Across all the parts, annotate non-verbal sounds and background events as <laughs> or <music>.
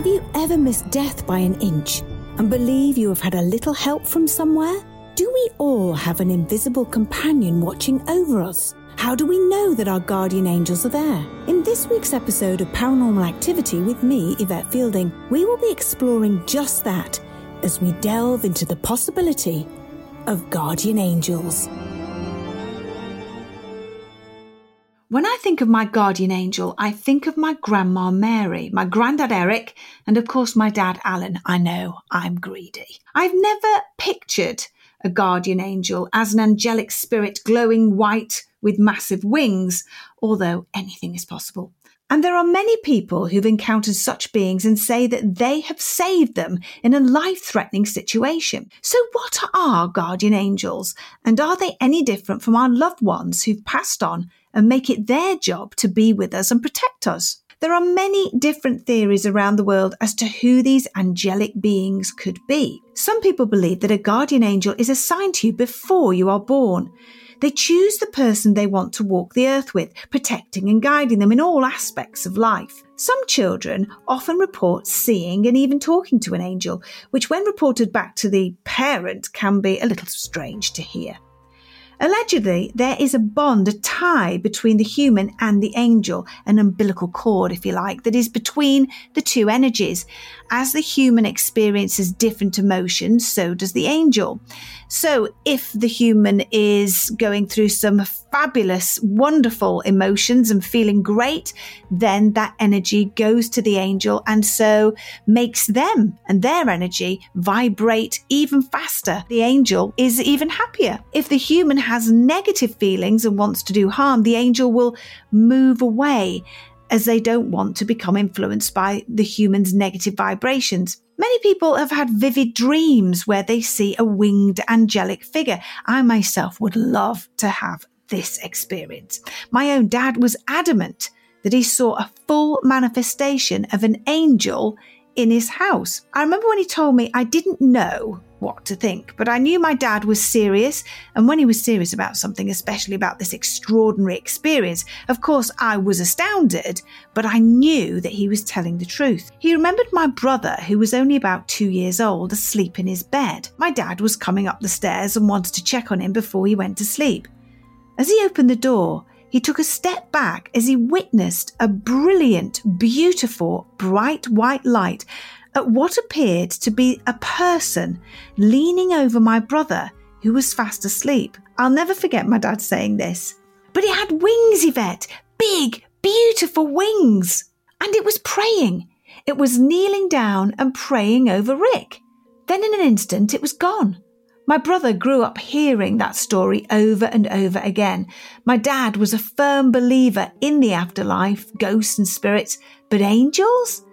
Have you ever missed death by an inch and believe you have had a little help from somewhere? Do we all have an invisible companion watching over us? How do we know that our guardian angels are there? In this week's episode of Paranormal Activity with me, Yvette Fielding, we will be exploring just that as we delve into the possibility of guardian angels. When I think of my guardian angel, I think of my grandma Mary, my granddad Eric, and of course my dad Alan. I know I'm greedy. I've never pictured a guardian angel as an angelic spirit glowing white with massive wings, although anything is possible. And there are many people who've encountered such beings and say that they have saved them in a life threatening situation. So, what are guardian angels? And are they any different from our loved ones who've passed on and make it their job to be with us and protect us. There are many different theories around the world as to who these angelic beings could be. Some people believe that a guardian angel is assigned to you before you are born. They choose the person they want to walk the earth with, protecting and guiding them in all aspects of life. Some children often report seeing and even talking to an angel, which, when reported back to the parent, can be a little strange to hear. Allegedly, there is a bond, a tie between the human and the angel, an umbilical cord, if you like, that is between the two energies. As the human experiences different emotions, so does the angel. So if the human is going through some fabulous, wonderful emotions and feeling great, then that energy goes to the angel and so makes them and their energy vibrate even faster. The angel is even happier. If the human has negative feelings and wants to do harm, the angel will move away as they don't want to become influenced by the human's negative vibrations. Many people have had vivid dreams where they see a winged angelic figure. I myself would love to have this experience. My own dad was adamant that he saw a full manifestation of an angel in his house. I remember when he told me I didn't know what to think. But I knew my dad was serious, and when he was serious about something, especially about this extraordinary experience, of course I was astounded, but I knew that he was telling the truth. He remembered my brother, who was only about two years old, asleep in his bed. My dad was coming up the stairs and wanted to check on him before he went to sleep. As he opened the door, he took a step back as he witnessed a brilliant, beautiful, bright white light at what appeared to be a person leaning over my brother who was fast asleep. I'll never forget my dad saying this. But it had wings, Yvette, big, beautiful wings. And it was praying. It was kneeling down and praying over Rick. Then in an instant, it was gone. My brother grew up hearing that story over and over again. My dad was a firm believer in the afterlife, ghosts and spirits, but angels?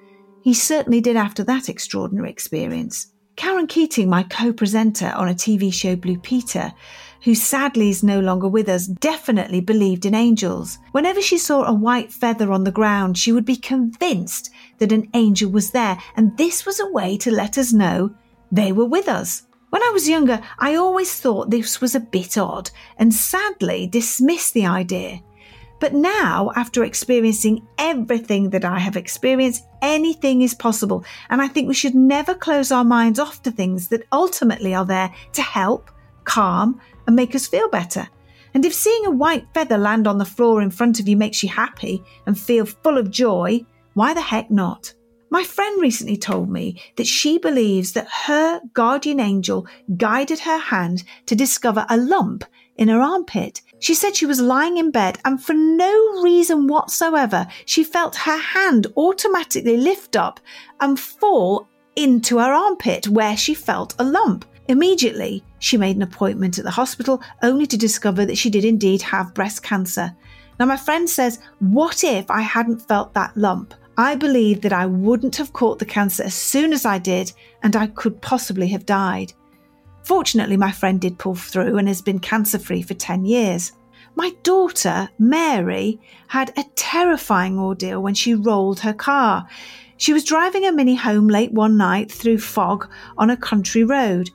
He certainly did after that extraordinary experience. Caron Keating, my co presenter on a TV show Blue Peter, who sadly is no longer with us, definitely believed in angels. Whenever she saw a white feather on the ground, she would be convinced that an angel was there, and this was a way to let us know they were with us. When I was younger, I always thought this was a bit odd and sadly dismissed the idea. But now, after experiencing everything that I have experienced, anything is possible. And I think we should never close our minds off to things that ultimately are there to help, calm, and make us feel better. And if seeing a white feather land on the floor in front of you makes you happy and feel full of joy, why the heck not? My friend recently told me that she believes that her guardian angel guided her hand to discover a lump in her armpit. She said she was lying in bed and for no reason whatsoever, she felt her hand automatically lift up and fall into her armpit where she felt a lump. Immediately, she made an appointment at the hospital only to discover that she did indeed have breast cancer. Now, my friend says, What if I hadn't felt that lump? I believe that I wouldn't have caught the cancer as soon as I did, and I could possibly have died. Fortunately, my friend did pull through and has been cancer free for 10 years. My daughter, Mary, had a terrifying ordeal when she rolled her car. She was driving a mini home late one night through fog on a country road.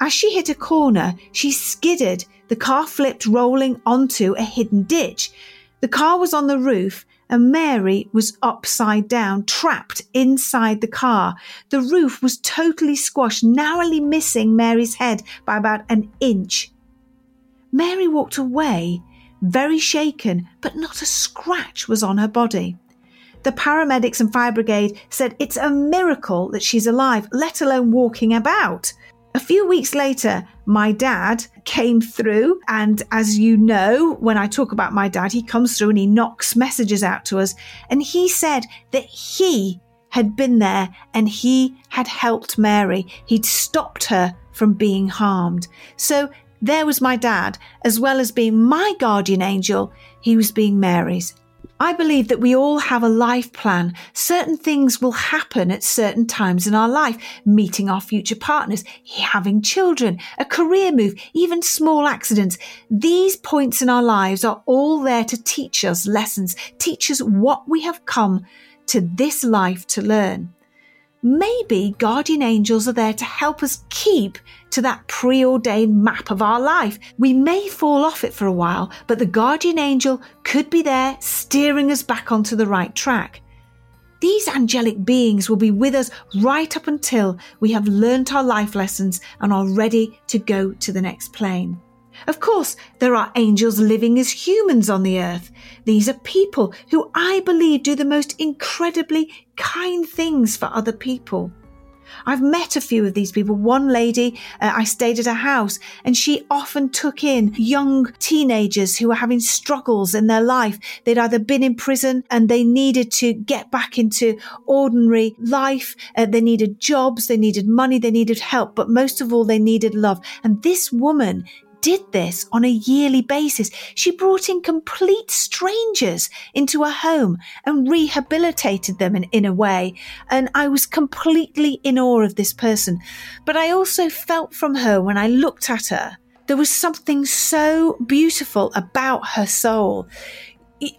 As she hit a corner, she skidded. The car flipped, rolling onto a hidden ditch. The car was on the roof and Mary was upside down, trapped inside the car. The roof was totally squashed, narrowly missing Mary's head by about an inch. Mary walked away, very shaken, but not a scratch was on her body. The paramedics and fire brigade said it's a miracle that she's alive, let alone walking about. A few weeks later, my dad came through. And as you know, when I talk about my dad, he comes through and he knocks messages out to us. And he said that he had been there and he had helped Mary. He'd stopped her from being harmed. So there was my dad, as well as being my guardian angel, he was being Mary's. I believe that we all have a life plan. Certain things will happen at certain times in our life, meeting our future partners, having children, a career move, even small accidents. These points in our lives are all there to teach us lessons, teach us what we have come to this life to learn. Maybe guardian angels are there to help us keep to that preordained map of our life. We may fall off it for a while, but the guardian angel could be there steering us back onto the right track. These angelic beings will be with us right up until we have learnt our life lessons and are ready to go to the next plane. Of course, there are angels living as humans on the earth. These are people who I believe do the most incredibly kind things for other people. I've met a few of these people. One lady, uh, I stayed at a house and she often took in young teenagers who were having struggles in their life. They'd either been in prison and they needed to get back into ordinary life. Uh, they needed jobs. They needed money. They needed help. But most of all, they needed love. And this woman did this on a yearly basis. She brought in complete strangers into her home and rehabilitated them in, in a way. And I was completely in awe of this person. But I also felt from her when I looked at her, there was something so beautiful about her soul.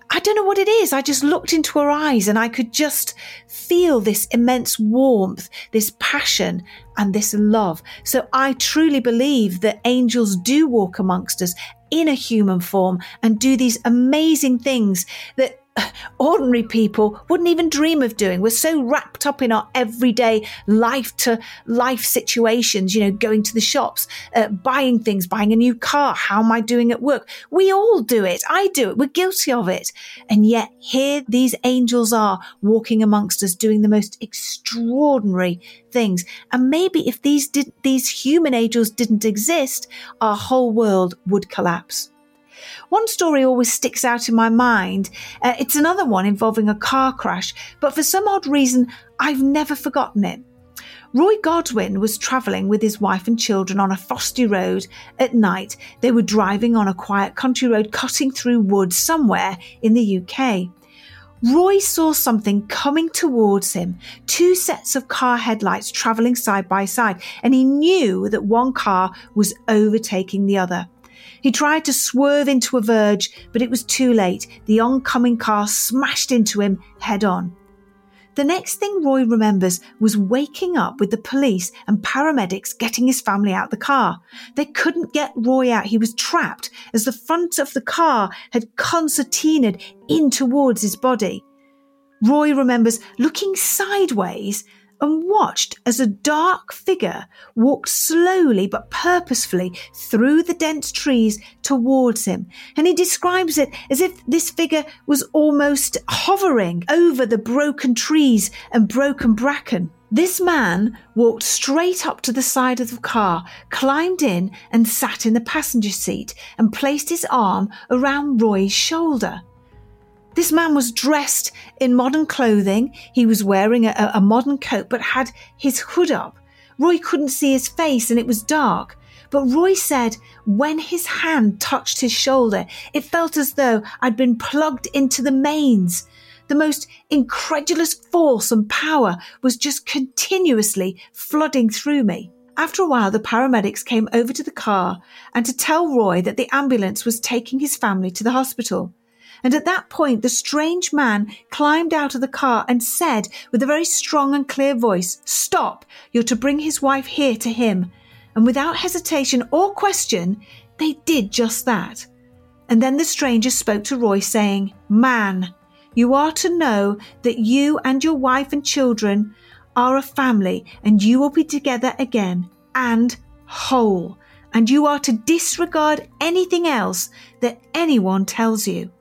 I don't know what it is. I just looked into her eyes and I could just feel this immense warmth, this passion and this love. So I truly believe that angels do walk amongst us in a human form and do these amazing things that <sighs> ordinary people wouldn't even dream of doing. We're so wrapped up in our everyday life to life situations, you know, going to the shops, uh, buying things, buying a new car. How am I doing at work? We all do it. I do it. We're guilty of it. And yet here these angels are walking amongst us doing the most extraordinary things. And maybe if these these human angels didn't exist, our whole world would collapse. One story always sticks out in my mind. Uh, it's another one involving a car crash, but for some odd reason, I've never forgotten it. Roy Godwin was travelling with his wife and children on a frosty road at night. They were driving on a quiet country road cutting through woods somewhere in the UK. Roy saw something coming towards him, two sets of car headlights travelling side by side, and he knew that one car was overtaking the other. He tried to swerve into a verge, but it was too late. The oncoming car smashed into him head on. The next thing Roy remembers was waking up with the police and paramedics getting his family out the car. They couldn't get Roy out. He was trapped as the front of the car had concertinaed in towards his body. Roy remembers looking sideways and watched as a dark figure walked slowly but purposefully through the dense trees towards him. And he describes it as if this figure was almost hovering over the broken trees and broken bracken. This man walked straight up to the side of the car, climbed in and sat in the passenger seat and placed his arm around Roy's shoulder. This man was dressed in modern clothing. He was wearing a, a, modern coat but had his hood up. Roy couldn't see his face and it was dark. But Roy said when his hand touched his shoulder, it felt as though I'd been plugged into the mains the most incredulous force and power was just continuously flooding through me. After a while, the paramedics came over to the car and to tell Roy that the ambulance was taking his family to the hospital. And at that point, the strange man climbed out of the car and said with a very strong and clear voice, Stop! You're to bring his wife here to him. And without hesitation or question, they did just that. And then the stranger spoke to Roy, saying, Man, you are to know that you and your wife and children are a family and you will be together again and whole. And you are to disregard anything else that anyone tells you.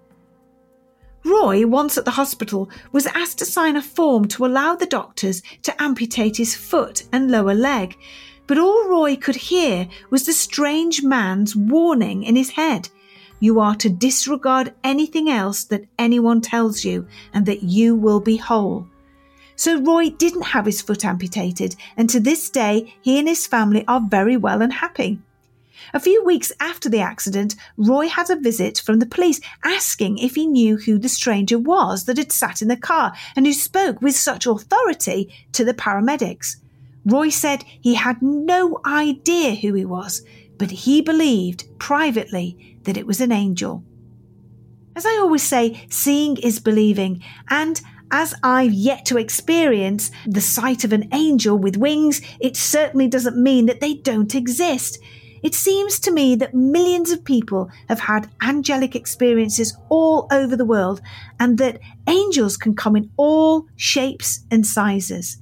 Roy, once at the hospital, was asked to sign a form to allow the doctors to amputate his foot and lower leg, but all Roy could hear was the strange man's warning in his head. You are to disregard anything else that anyone tells you and that you will be whole. So Roy didn't have his foot amputated, and to this day, he and his family are very well and happy. A few weeks after the accident, Roy had a visit from the police asking if he knew who the stranger was that had sat in the car and who spoke with such authority to the paramedics. Roy said he had no idea who he was, but he believed privately that it was an angel. As I always say, seeing is believing, and as I've yet to experience the sight of an angel with wings, it certainly doesn't mean that they don't exist. It seems to me that millions of people have had angelic experiences all over the world and that angels can come in all shapes and sizes.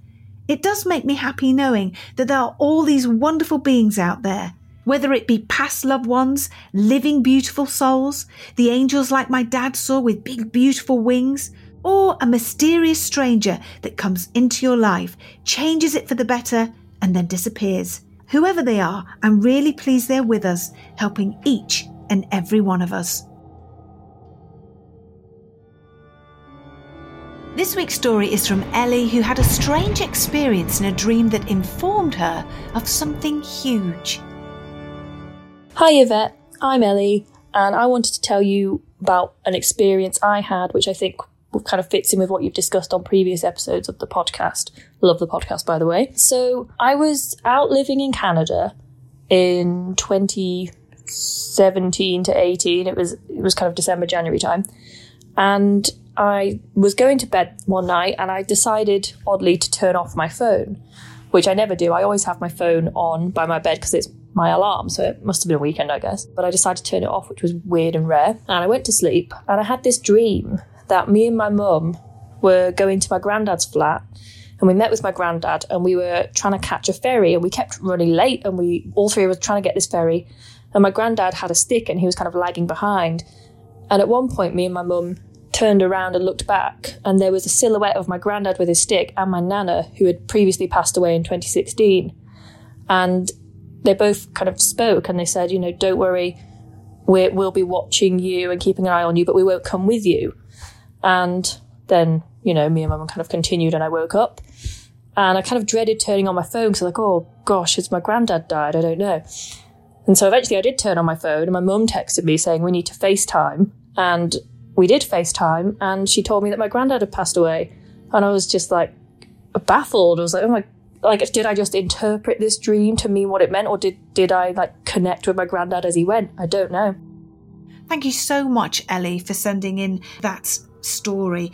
It does make me happy knowing that there are all these wonderful beings out there whether it be past loved ones, living beautiful souls, the angels like my dad saw with big beautiful wings, or a mysterious stranger that comes into your life, changes it for the better, and then disappears. Whoever they are, I'm really pleased they're with us, helping each and every one of us. This week's story is from Ellie, who had a strange experience in a dream that informed her of something huge. Hi Yvette, I'm Ellie, and I wanted to tell you about an experience I had, which I think kind of fits in with what you've discussed on previous episodes of the podcast. Love the podcast, by the way. So I was out living in Canada in 2017 to 18. It was it was kind of December, January time, and I was going to bed one night, and I decided oddly to turn off my phone, which I never do. I always have my phone on by my bed because it's my alarm, so it must have been a weekend, I guess. But I decided to turn it off, which was weird and rare. And I went to sleep, and I had this dream that me and my mum were going to my granddad's flat. And we met with my granddad, and we were trying to catch a ferry, and we kept running late, and we all three were trying to get this ferry. And my granddad had a stick, and he was kind of lagging behind. And at one point, me and my mum turned around and looked back, and there was a silhouette of my granddad with his stick and my nana, who had previously passed away in 2016. And they both kind of spoke and they said, you know, don't worry, we will be watching you and keeping an eye on you, but we won't come with you. And then, you know, me and my mum kind of continued and I woke up and I kind of dreaded turning on my phone because like, oh gosh, has my granddad died? I don't know. And so eventually I did turn on my phone and my mum texted me saying we need to FaceTime. And we did FaceTime and she told me that my granddad had passed away. And I was just like baffled. I was like, oh my like did I just interpret this dream to mean what it meant, or did did I like connect with my granddad as he went? I don't know. Thank you so much, Ellie, for sending in that story.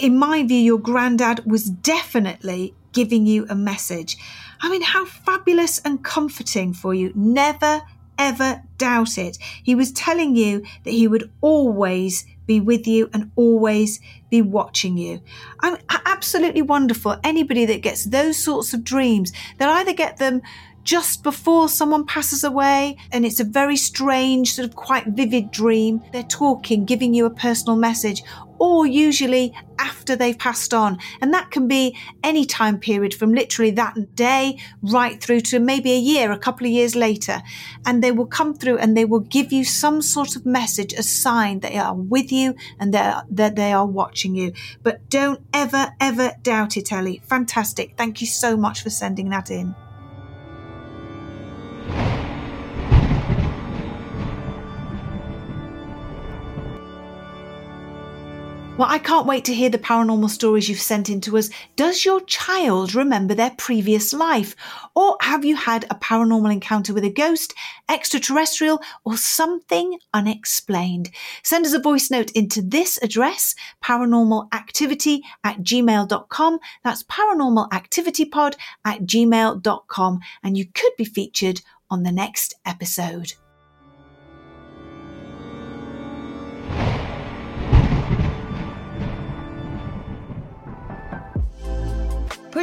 In my view, your granddad was definitely giving you a message. I mean, how fabulous and comforting for you. Never, ever doubt it. He was telling you that he would always be with you and always be watching you. I'm absolutely wonderful. Anybody that gets those sorts of dreams, they'll either get them just before someone passes away, and it's a very strange, sort of quite vivid dream. They're talking, giving you a personal message, or usually after they've passed on. And that can be any time period from literally that day right through to maybe a year, a couple of years later. And they will come through and they will give you some sort of message, a sign that they are with you and that they are watching you. But don't ever, ever doubt it, Ellie. Fantastic. Thank you so much for sending that in. Well, I can't wait to hear the paranormal stories you've sent in to us. Does your child remember their previous life? Or have you had a paranormal encounter with a ghost, extraterrestrial, or something unexplained? Send us a voice note into this address, paranormalactivity at gmail.com. That's paranormalactivitypod at gmail.com. And you could be featured on the next episode.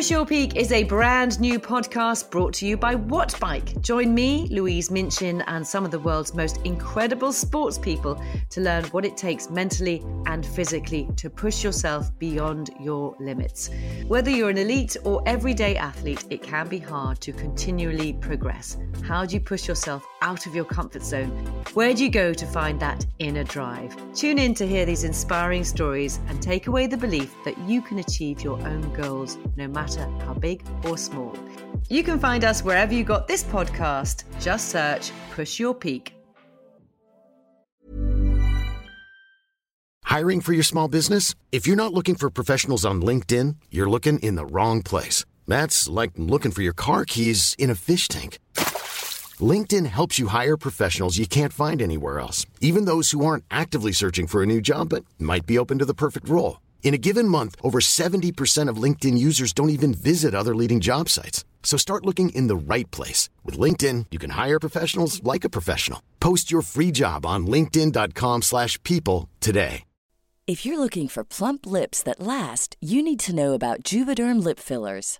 Push Your Peak is a brand new podcast brought to you by Wattbike. Join me, Louise Minchin, and some of the world's most incredible sports people to learn what it takes mentally and physically to push yourself beyond your limits. Whether you're an elite or everyday athlete, it can be hard to continually progress. How do you push yourself out of your comfort zone? Where do you go to find that inner drive? Tune in to hear these inspiring stories and take away the belief that you can achieve your own goals no matter matter how big or small. You can find us wherever you got this podcast. Just search Push Your Peak. Hiring for your small business? If you're not looking for professionals on LinkedIn, you're looking in the wrong place. That's like looking for your car keys in a fish tank. LinkedIn helps you hire professionals you can't find anywhere else, even those who aren't actively searching for a new job but might be open to the perfect role. In a given month, over 70% of LinkedIn users don't even visit other leading job sites. So start looking in the right place. With LinkedIn, you can hire professionals like a professional. Post your free job on linkedin.com slash people today. If you're looking for plump lips that last, you need to know about Juvederm Lip Fillers.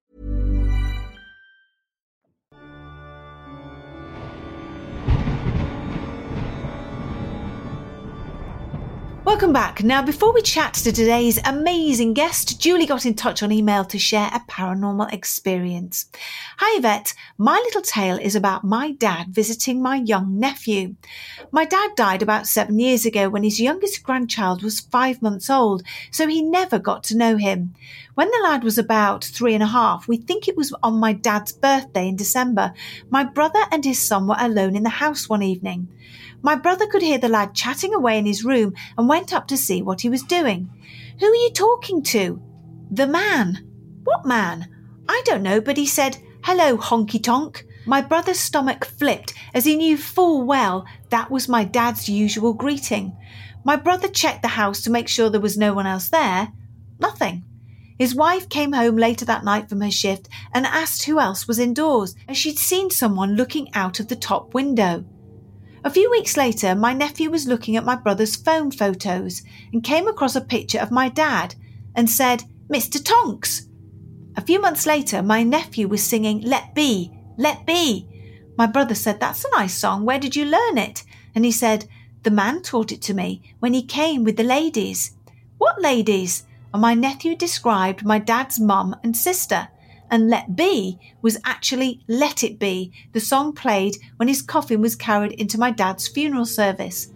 Welcome back. Now, before we chat to today's amazing guest, Julie got in touch on email to share a paranormal experience. Hi, Yvette. My little tale is about my dad visiting my young nephew. My dad died about seven years ago when his youngest grandchild was five months old, so he never got to know him. When the lad was about three and a half, we think it was on my dad's birthday in December, my brother and his son were alone in the house one evening. My brother could hear the lad chatting away in his room and went up to see what he was doing. Who are you talking to? The man. What man? I don't know, but he said, Hello, honky tonk. My brother's stomach flipped as he knew full well that was my dad's usual greeting. My brother checked the house to make sure there was no one else there. Nothing. His wife came home later that night from her shift and asked who else was indoors, as she'd seen someone looking out of the top window. A few weeks later, my nephew was looking at my brother's phone photos and came across a picture of my dad and said, Mr. Tonks. A few months later, my nephew was singing Let Be, Let Be. My brother said, That's a nice song. Where did you learn it? And he said, The man taught it to me when he came with the ladies. What ladies? And my nephew described my dad's mum and sister. And Let Be was actually Let It Be, the song played when his coffin was carried into my dad's funeral service.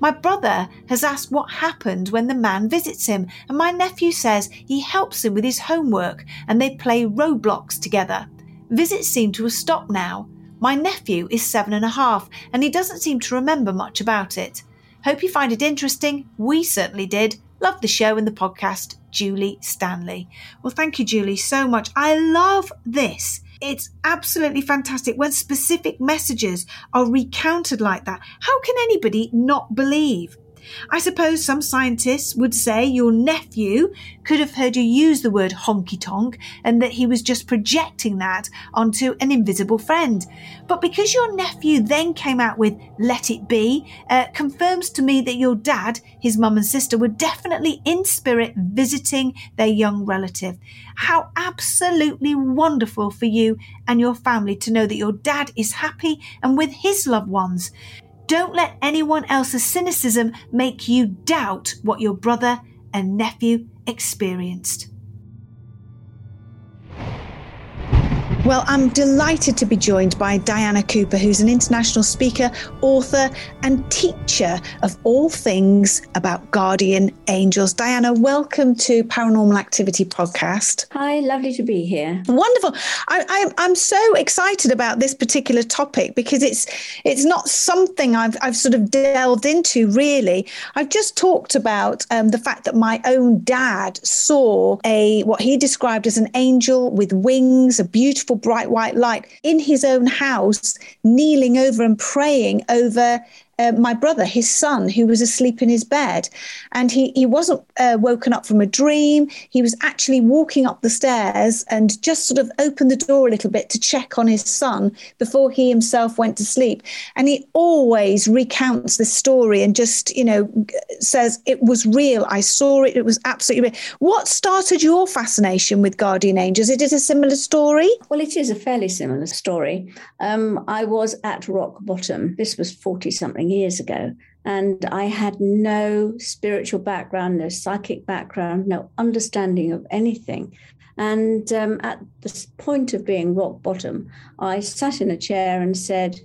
My brother has asked what happened when the man visits him, and my nephew says he helps him with his homework and they play Roblox together. Visits seem to have stopped now. My nephew is seven and a half, and he doesn't seem to remember much about it. Hope you find it interesting. We certainly did. Love the show and the podcast, Julie Stanley. Well, thank you, Julie, so much. I love this. It's absolutely fantastic when specific messages are recounted like that. How can anybody not believe? I suppose some scientists would say your nephew could have heard you use the word honky tonk and that he was just projecting that onto an invisible friend. But because your nephew then came out with let it be, uh, confirms to me that your dad, his mum and sister were definitely in spirit visiting their young relative. How absolutely wonderful for you and your family to know that your dad is happy and with his loved ones. Don't let anyone else's cynicism make you doubt what your brother and nephew experienced. Well, I'm delighted to be joined by Diana Cooper, who's an international speaker, author, and teacher of all things about guardian angels. Diana, welcome to Paranormal Activity Podcast. Hi, lovely to be here. Wonderful. I, am so excited about this particular topic because it's it's not something I've I've sort of delved into really. I've just talked about um, the fact that my own dad saw a what he described as an angel with wings, a beautiful beautiful bright white light in his own house, kneeling over and praying over uh, my brother, his son, who was asleep in his bed. And he, he wasn't uh, woken up from a dream. He was actually walking up the stairs and just sort of opened the door a little bit to check on his son before he himself went to sleep. And he always recounts this story and just, you know, says it was real. I saw it. It was absolutely real. What started your fascination with guardian angels? Is it a similar story? Well, it is a fairly similar story. Um, I was at rock bottom. This was 40 something years ago. And I had no spiritual background, no psychic background, no understanding of anything. And um, at the point of being rock bottom, I sat in a chair and said,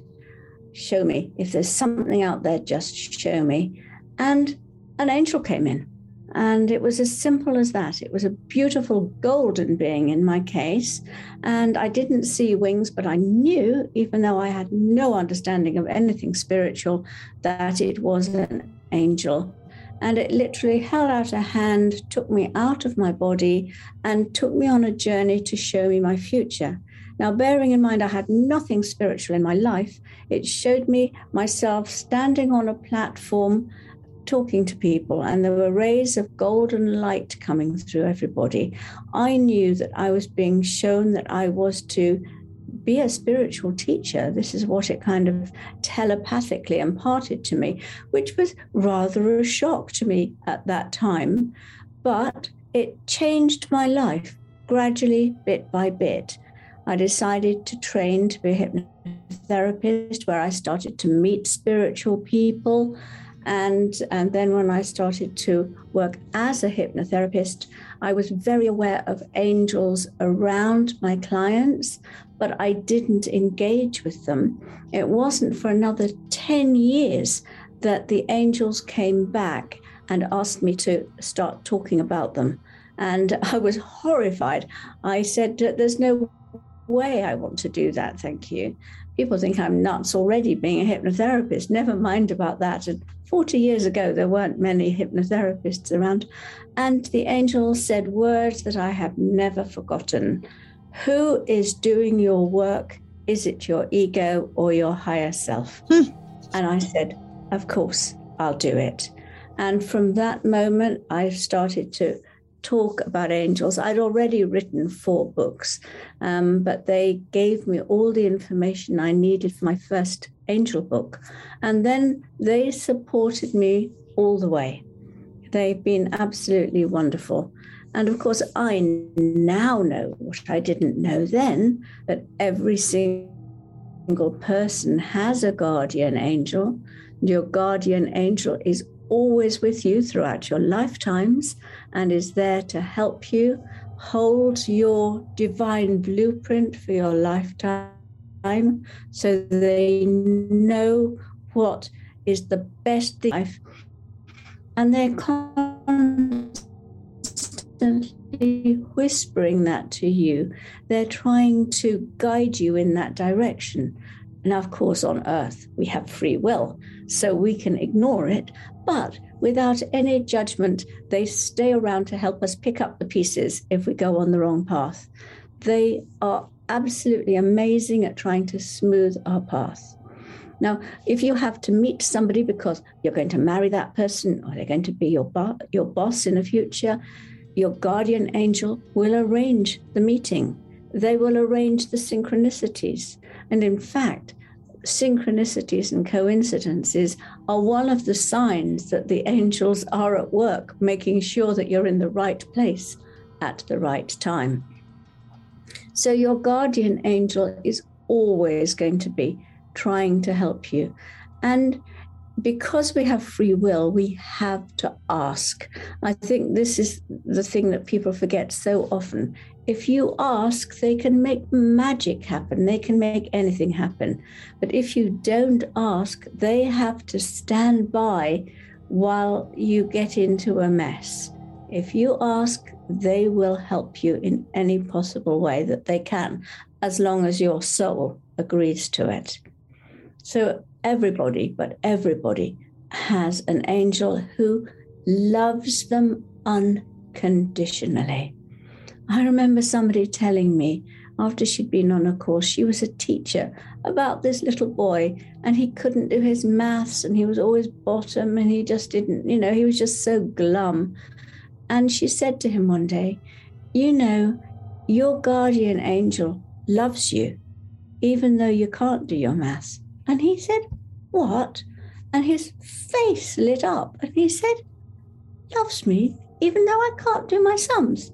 Show me. If there's something out there, just show me. And an angel came in. And it was as simple as that. It was a beautiful golden being in my case. And I didn't see wings, but I knew, even though I had no understanding of anything spiritual, that it was an angel. And it literally held out a hand, took me out of my body, and took me on a journey to show me my future. Now, bearing in mind I had nothing spiritual in my life, it showed me myself standing on a platform talking to people and there were rays of golden light coming through everybody, I knew that I was being shown that I was to be a spiritual teacher. This is what it kind of telepathically imparted to me, which was rather a shock to me at that time. But it changed my life gradually, bit by bit. I decided to train to be a hypnotherapist, where I started to meet spiritual people and, and then when I started to work as a hypnotherapist, I was very aware of angels around my clients, but I didn't engage with them. It wasn't for another 10 years that the angels came back and asked me to start talking about them. And <laughs> I was horrified. I said, There's no way I want to do that, thank you. People think I'm nuts already being a hypnotherapist. Never mind about that. And 40 years ago, there weren't many hypnotherapists around. And the angel said words that I have never forgotten. Who is doing your work is it your ego or your higher self? Hmm. and I said, Of course, I'll do it. And from that moment, I started to talk about angels. I'd already written four books, um, but they gave me all the information I needed for my first angel book. And then they supported me all the way. They've been absolutely wonderful. And of course, I now know what I didn't know then that every single person has a guardian angel. Your guardian angel is always with you throughout your lifetimes and is there to help you hold your divine blueprint for your lifetime so they know what is the best thing life. And they're constantly whispering that to you. They're trying to guide you in that direction. Now of course on earth we have free will so we can ignore it but without any judgment, they stay around to help us pick up the pieces if we go on the wrong path. They are absolutely amazing at trying to smooth our path. Now, if you have to meet somebody because you're going to marry that person or they're going to be your, bo- your boss in the future, your guardian angel will arrange the meeting. They will arrange the synchronicities. And in fact, synchronicities and coincidences are one of the signs that the angels are at work, making sure that you're in the right place at the right time. So, your guardian angel is always going to be trying to help you. And because we have free will, we have to ask. I think this is the thing that people forget so often. If you ask, they can make magic happen, they can make anything happen. But if you don't ask, they have to stand by while you get into a mess. If you ask, they will help you in any possible way that they can, as long as your soul agrees to it. So everybody, but everybody has an angel who loves them unconditionally. I remember somebody telling me after she'd been on a course, she was a teacher about this little boy, and he couldn't do his maths, and he was always bottom, and he just didn't, you know, he was just so glum. And she said to him one day, You know, your guardian angel loves you, even though you can't do your maths. And he said, What? And his face lit up and he said, Loves me, even though I can't do my sums.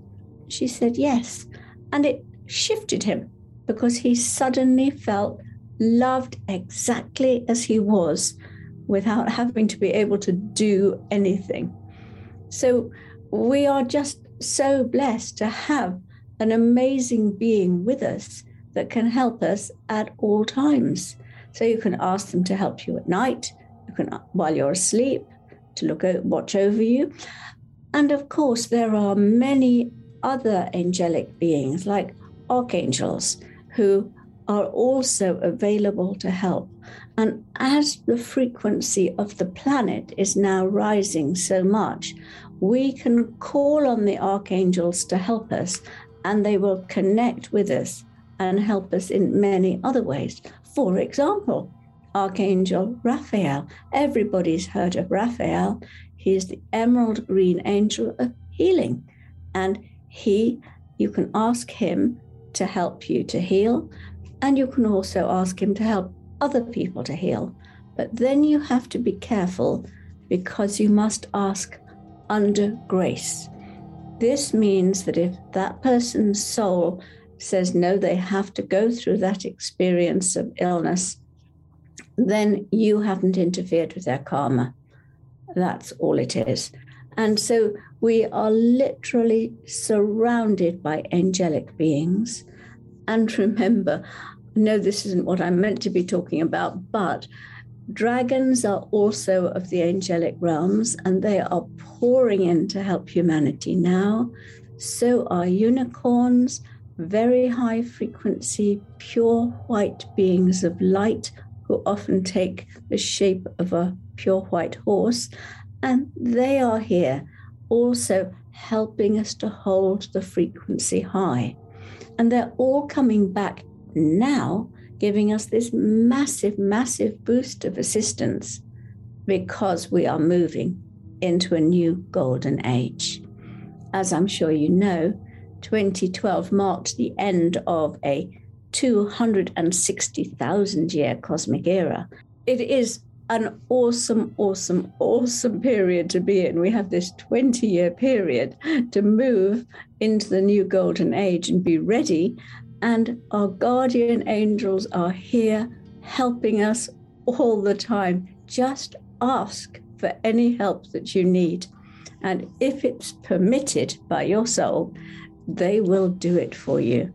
She said, Yes. And it shifted him because he suddenly felt loved exactly as he was without having to be able to do anything. So we are just so blessed to have an amazing being with us that can help us at all times. So you can ask them to help you at night, you can while you're asleep, to look at, watch over you. And of course, there are many other angelic beings like archangels who are also available to help. And as the frequency of the planet is now rising so much, we can call on the archangels to help us, and they will connect with us and help us in many other ways. For example, Archangel Raphael. Everybody's heard of Raphael. He is the emerald green angel of healing. And he, you can ask him to help you to heal, and you can also ask him to help other people to heal. But then you have to be careful because you must ask under grace. This means that if that person's soul says no, they have to go through that experience of illness, then you haven't interfered with their karma. That's all it is. And so we are literally surrounded by angelic beings. And <laughs> remember, no, this isn't what I'm meant to be talking about, but dragons are also of the angelic realms and they are pouring in to help humanity now. So are unicorns very high frequency, pure white beings of light who often take the shape of a pure white horse. And they are here also helping us to hold the frequency high. And they're all coming back now giving us this massive, massive boost of assistance because we are moving into a new golden age. As I'm sure you know, 2012 marked the end of a 260,000 year cosmic era. It is an awesome, awesome, awesome period to be in. We have this 20 year period to move into the new golden age and be ready. And our guardian angels are here helping us all the time. Just ask for any help that you need. And if it's permitted by your soul, they will do it for you.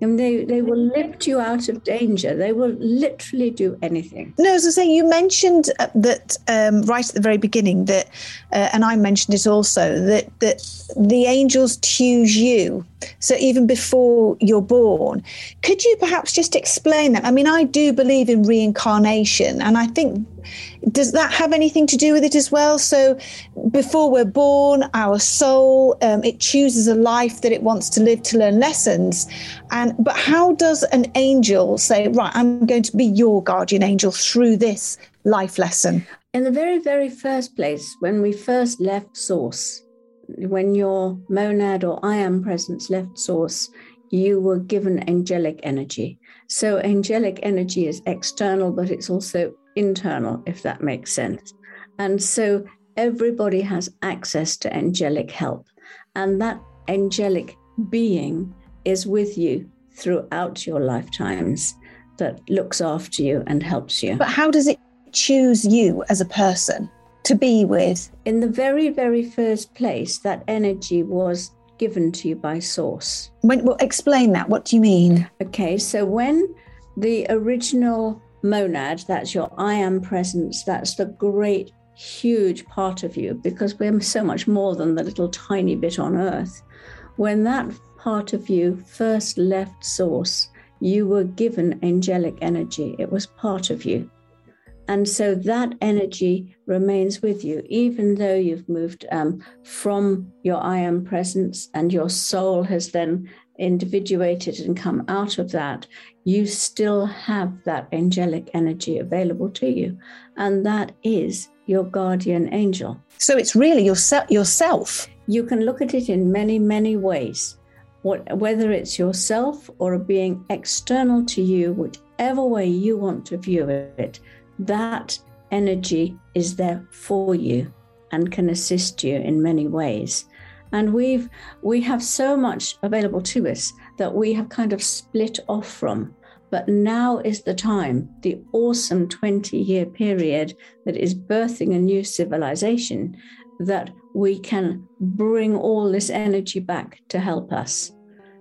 And they, they will lift you out of danger. They will literally do anything. No, as I say, you mentioned uh, that um, right at the very beginning that, uh, and I mentioned it also that that the angels choose you. So even before you're born, could you perhaps just explain that? I mean, I do believe in reincarnation, and I think does that have anything to do with it as well? So, before we're born, our soul um, it chooses a life that it wants to live to learn lessons. And but how does an angel say, right, I'm going to be your guardian angel through this life lesson? In the very, very first place, when we first left source, when your monad or I am presence left source, you were given angelic energy. So, angelic energy is external, but it's also internal, if that makes sense. And so everybody has access to angelic help. And that angelic being is with you throughout your lifetimes that looks after you and helps you. But how does it choose you as a person to be with? In the very, very first place, that energy was given to you by source. When, well, explain that. What do you mean? Okay, so when the original monad, that's your I am presence, that's the great, huge part of you, because we're so much more than the little tiny bit on earth. When that part of you first left source, you were given angelic energy, it was part of you. And so that energy remains with you, even though you've moved um, from your I am presence and your soul has then individuated and come out of that you still have that angelic energy available to you. And that is your guardian angel. So it's really your yourself. You can look at it in many, many ways. What, whether it's yourself or a being external to you, whichever way you want to view it, that energy is there for you and can assist you in many ways. And we've we have so much available to us that we have kind of split off from. But now is the time, the awesome 20 year period that is birthing a new civilization, that we can bring all this energy back to help us.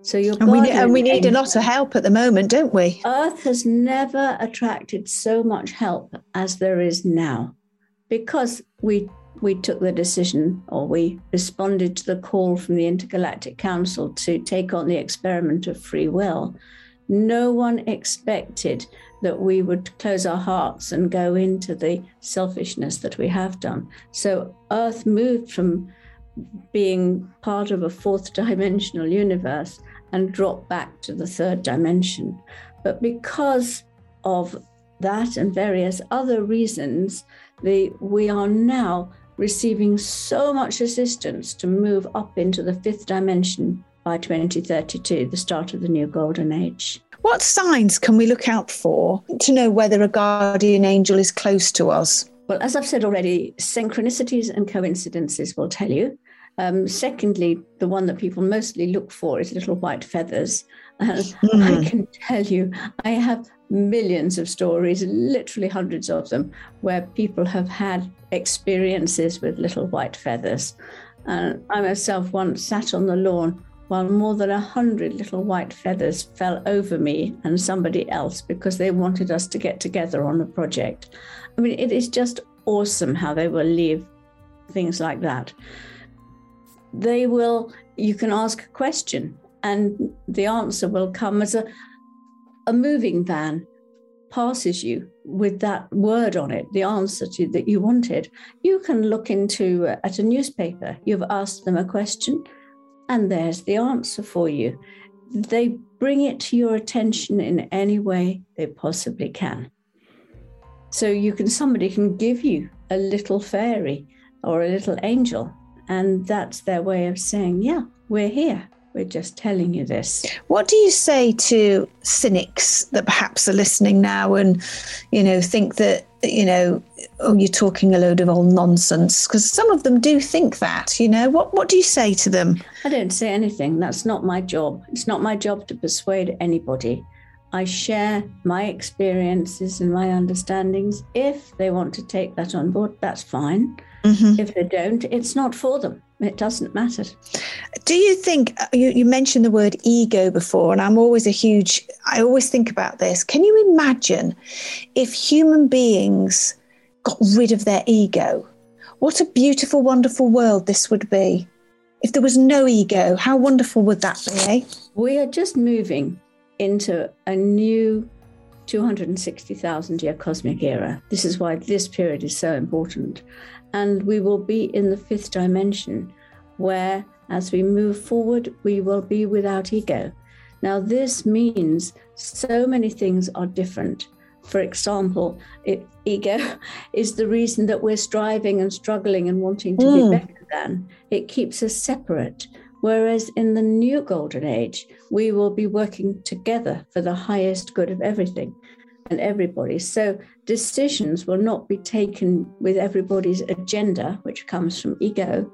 So your and we, need, and we need a lot of help at the moment, don't we? Earth has never attracted so much help as there is now, because we we took the decision, or we responded to the call from the Intergalactic Council to take on the experiment of free will no one expected that we would close our hearts and go into the selfishness that we have done. So Earth moved from being part of a fourth dimensional universe and drop back to the third dimension. But because of that and various other reasons, the, we are now receiving so much assistance to move up into the fifth dimension by 2032, the start of the new golden age. What signs can we look out for to know whether a guardian angel is close to us? Well, as I've said already, synchronicities and coincidences will tell you. Um, secondly, the one that people mostly look for is little white feathers. And <laughs> mm. I can tell you, I have millions of stories, literally hundreds of them, where people have had experiences with little white feathers. And I myself once sat on the lawn while more than a hundred little white feathers fell over me and somebody else because they wanted us to get together on a project. I mean, it is just awesome how they will leave things like that. They will, you can ask a question, and the answer will come as a, a moving van passes you with that word on it, the answer to that you wanted. You can look into uh, at a newspaper. You've asked them a question and there's the answer for you. They bring it to your attention in any way they possibly can. So you can somebody can give you a little fairy or a little angel, and that's their way of saying, "Yeah, we're here. We're just telling you this." What do you say to cynics that perhaps are listening now and, you know, think that you know, oh, you're talking a load of old nonsense? Because some of them do think that. You know, what what do you say to them? I don't say anything. That's not my job. It's not my job to persuade anybody. I share my experiences and my understandings. If they want to take that on board, that's fine. Mm-hmm. If they don't, it's not for them. It doesn't matter. Do you think uh, you, you mentioned the word ego before, and I'm always a huge, I always think about this. Can you imagine if human beings got rid of their ego? What a beautiful, wonderful world this would be. If there was no ego, how wonderful would that be? Eh? We are just moving into a new 260,000 year cosmic era. This is why this period is so important. And we will be in the fifth dimension, where as we move forward, we will be without ego. Now, this means so many things are different. For example, it, ego <laughs> is the reason that we're striving and struggling and wanting to mm. be better than. It keeps us separate. Whereas in the new golden age, we will be working together for the highest good of everything and everybody. So decisions will not be taken with everybody's agenda, which comes from ego.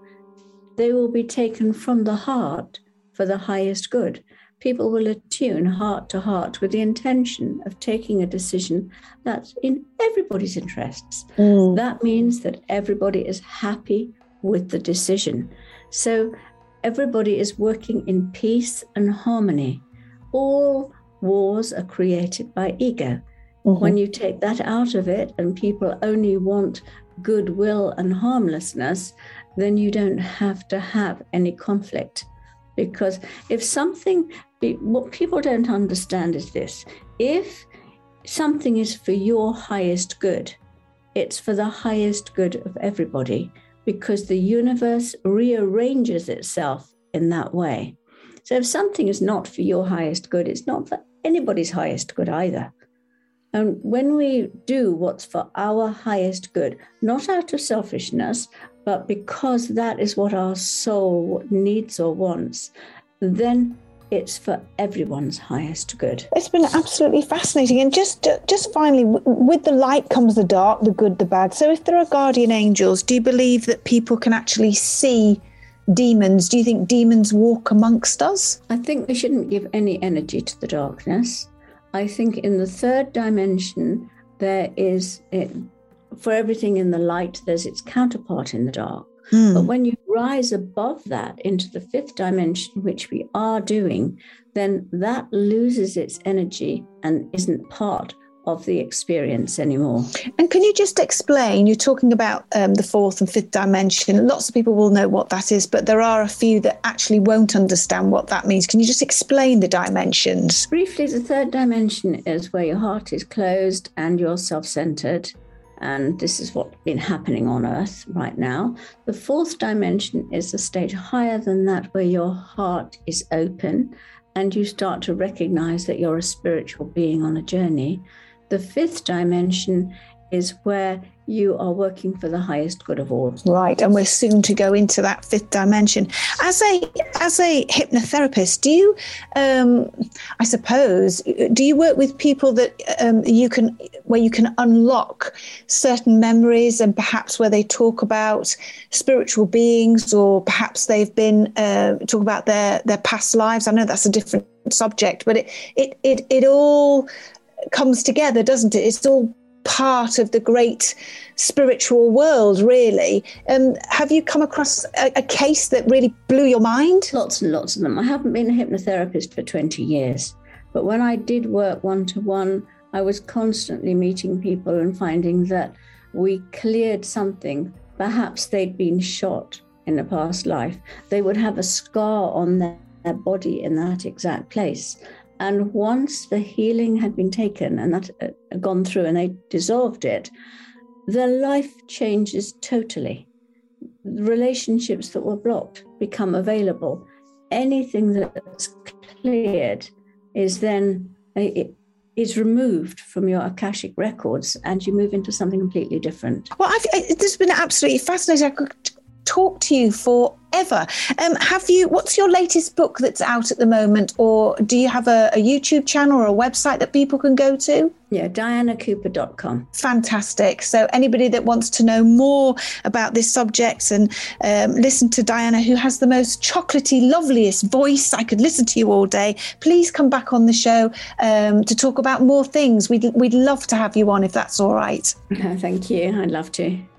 They will be taken from the heart for the highest good. People will attune heart to heart with the intention of taking a decision that's in everybody's interests. Mm. That means that everybody is happy with the decision. So everybody is working in peace and harmony. All wars are created by ego. Mm-hmm. When you take that out of it and people only want goodwill and harmlessness, then you don't have to have any conflict. Because if something, what people don't understand is this if something is for your highest good, it's for the highest good of everybody because the universe rearranges itself in that way. So if something is not for your highest good, it's not for anybody's highest good either. And when we do what's for our highest good, not out of selfishness, but because that is what our soul needs or wants, then it's for everyone's highest good. It's been absolutely fascinating. And just just finally, with the light comes the dark, the good, the bad. So if there are guardian angels, do you believe that people can actually see demons? Do you think demons walk amongst us? I think we shouldn't give any energy to the darkness. I think in the third dimension, there is, it, for everything in the light, there's its counterpart in the dark. Mm. But when you rise above that into the fifth dimension, which we are doing, then that loses its energy and isn't part of the experience anymore. And can you just explain? You're talking about um, the fourth and fifth dimension. Lots of people will know what that is, but there are a few that actually won't understand what that means. Can you just explain the dimensions? Briefly, the third dimension is where your heart is closed and you're self centered. And this is what's been happening on Earth right now. The fourth dimension is a stage higher than that, where your heart is open and you start to recognize that you're a spiritual being on a journey. The fifth dimension is where you are working for the highest good of all. Right, and we're soon to go into that fifth dimension. As a as a hypnotherapist, do you, um, I suppose, do you work with people that um, you can where you can unlock certain memories and perhaps where they talk about spiritual beings or perhaps they've been uh, talk about their their past lives? I know that's a different subject, but it it it, it all comes together, doesn't it? It's all part of the great spiritual world, really. Um, have you come across a, a, case that really blew your mind? Lots and lots of them. I haven't been a hypnotherapist for 20 years, but when I did work one to one, I was constantly meeting people and finding that we cleared something. Perhaps they'd been shot in a past life. They would have a scar on their, their body in that exact place. And once the healing had been taken and that uh, gone through and they dissolved it, their life changes totally. Relationships that were blocked become available. Anything that's cleared is then it is removed from your akashic records and you move into something completely different. Well, I've, this has been absolutely fascinating. I could talk to you forever. Um, have you? What's your latest book that's out at the moment, or do you have a, a YouTube channel or a website that people can go to? Yeah, dianacooper.com. Fantastic. So, anybody that wants to know more about this subject and um, listen to Diana, who has the most chocolatey, loveliest voice, I could listen to you all day. Please come back on the show um, to talk about more things. We'd, we'd love to have you on if that's all right. <laughs> Thank you. I'd love to.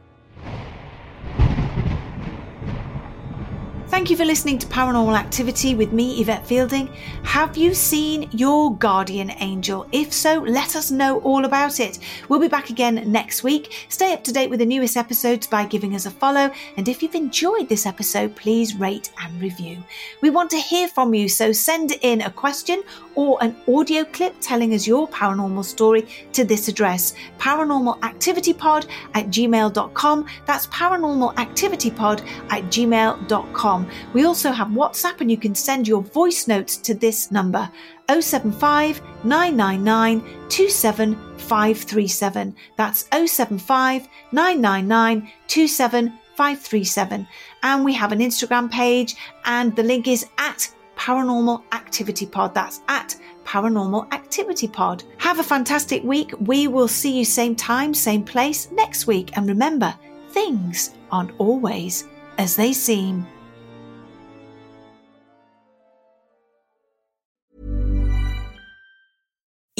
Thank you for listening to Paranormal Activity with me, Yvette Fielding. Have you seen your guardian angel? If so, let us know all about it. We'll be back again next week. Stay up to date with the newest episodes by giving us a follow. And if you've enjoyed this episode, please rate and review. We want to hear from you, so send in a question or an audio clip telling us your paranormal story to this address paranormalactivitypod at gmail.com. That's paranormalactivitypod at gmail.com. We also have WhatsApp and you can send your voice notes to this number 075 999 27537. That's 075 999 27537. And we have an Instagram page and the link is at Paranormal Activity Pod. That's at Paranormal Activity Pod. Have a fantastic week. We will see you same time, same place next week. And remember, things aren't always as they seem.